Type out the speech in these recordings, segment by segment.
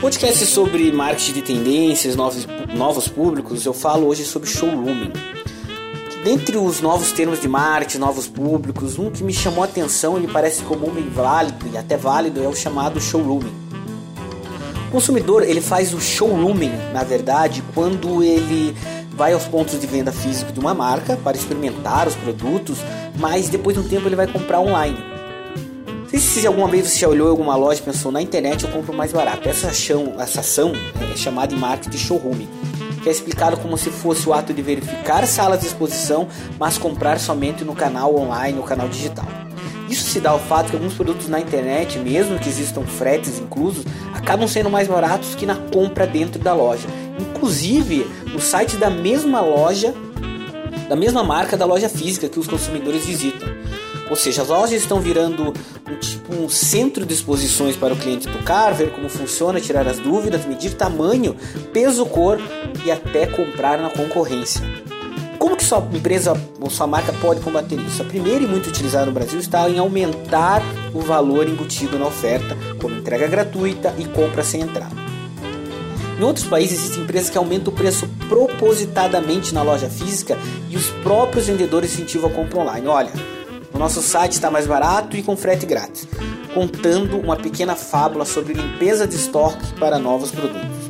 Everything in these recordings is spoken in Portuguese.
Podcast sobre marketing de tendências, novos, novos públicos, eu falo hoje sobre showrooming. Dentre os novos termos de marketing, novos públicos, um que me chamou a atenção e me parece comum e válido e até válido é o chamado showrooming. O consumidor ele faz o showrooming, na verdade, quando ele vai aos pontos de venda físico de uma marca para experimentar os produtos, mas depois de um tempo ele vai comprar online sei se alguma vez você já olhou em alguma loja e pensou, na internet eu compro mais barato. Essa ação, essa ação é chamada de marketing showroom, que é explicado como se fosse o ato de verificar salas de exposição, mas comprar somente no canal online, no canal digital. Isso se dá ao fato que alguns produtos na internet, mesmo que existam fretes inclusos, acabam sendo mais baratos que na compra dentro da loja. Inclusive, no site da mesma loja, da mesma marca da loja física que os consumidores visitam. Ou seja, as lojas estão virando um, tipo, um centro de exposições para o cliente tocar, ver como funciona, tirar as dúvidas, medir tamanho, peso, cor e até comprar na concorrência. Como que sua empresa ou sua marca pode combater isso? A primeira e muito utilizada no Brasil está em aumentar o valor embutido na oferta, como entrega gratuita e compra sem entrada. Em outros países existem empresas que aumentam o preço propositadamente na loja física e os próprios vendedores incentivam a compra online. Olha, o nosso site está mais barato e com frete grátis, contando uma pequena fábula sobre limpeza de estoque para novos produtos.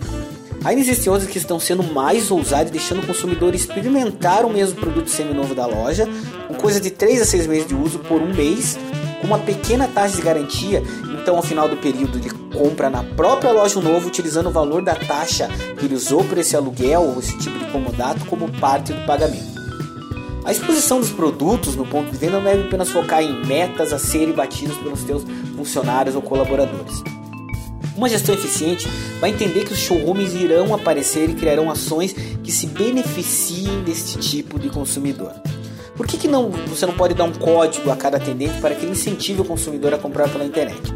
Ainda existem outros que estão sendo mais ousados, deixando o consumidor experimentar o mesmo produto seminovo da loja, com coisa de 3 a 6 meses de uso por um mês, com uma pequena taxa de garantia, então ao final do período de compra na própria loja novo, utilizando o valor da taxa que ele usou por esse aluguel ou esse tipo de comodato como parte do pagamento. A exposição dos produtos no ponto de venda não deve apenas focar em metas a serem batidas pelos seus funcionários ou colaboradores. Uma gestão eficiente vai entender que os showrooms irão aparecer e criarão ações que se beneficiem deste tipo de consumidor. Por que, que não, você não pode dar um código a cada atendente para que ele incentive o consumidor a comprar pela internet?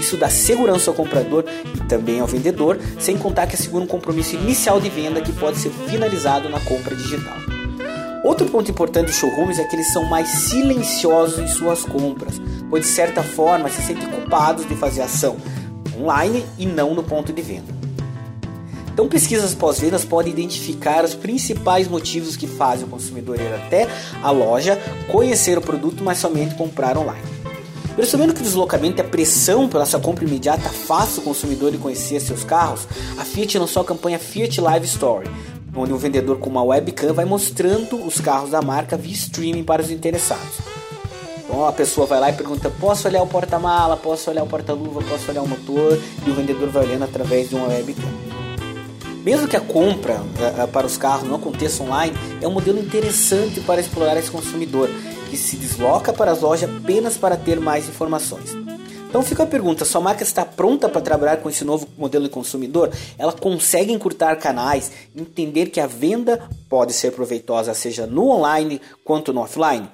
Isso dá segurança ao comprador e também ao vendedor, sem contar que assegura um compromisso inicial de venda que pode ser finalizado na compra digital. Outro ponto importante dos showrooms é que eles são mais silenciosos em suas compras, pois de certa forma se sentem culpados de fazer ação online e não no ponto de venda. Então, pesquisas pós-vendas podem identificar os principais motivos que fazem o consumidor ir até a loja, conhecer o produto, mas somente comprar online. Percebendo que o deslocamento e a pressão pela sua compra imediata afasta o consumidor conhecer seus carros, a Fiat lançou a campanha Fiat Live Story, onde um vendedor com uma webcam vai mostrando os carros da marca via streaming para os interessados. Então a pessoa vai lá e pergunta: posso olhar o porta-mala, posso olhar o porta-luva, posso olhar o motor? E o vendedor vai olhando através de uma webcam. Mesmo que a compra uh, para os carros não aconteça online, é um modelo interessante para explorar esse consumidor que se desloca para as lojas apenas para ter mais informações. Então fica a pergunta: sua marca está pronta para trabalhar com esse novo modelo de consumidor? Ela consegue encurtar canais, entender que a venda pode ser proveitosa, seja no online quanto no offline?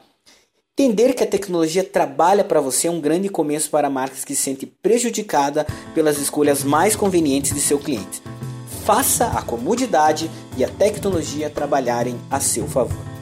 Entender que a tecnologia trabalha para você é um grande começo para marcas que se sentem prejudicadas pelas escolhas mais convenientes de seu cliente. Faça a comodidade e a tecnologia trabalharem a seu favor.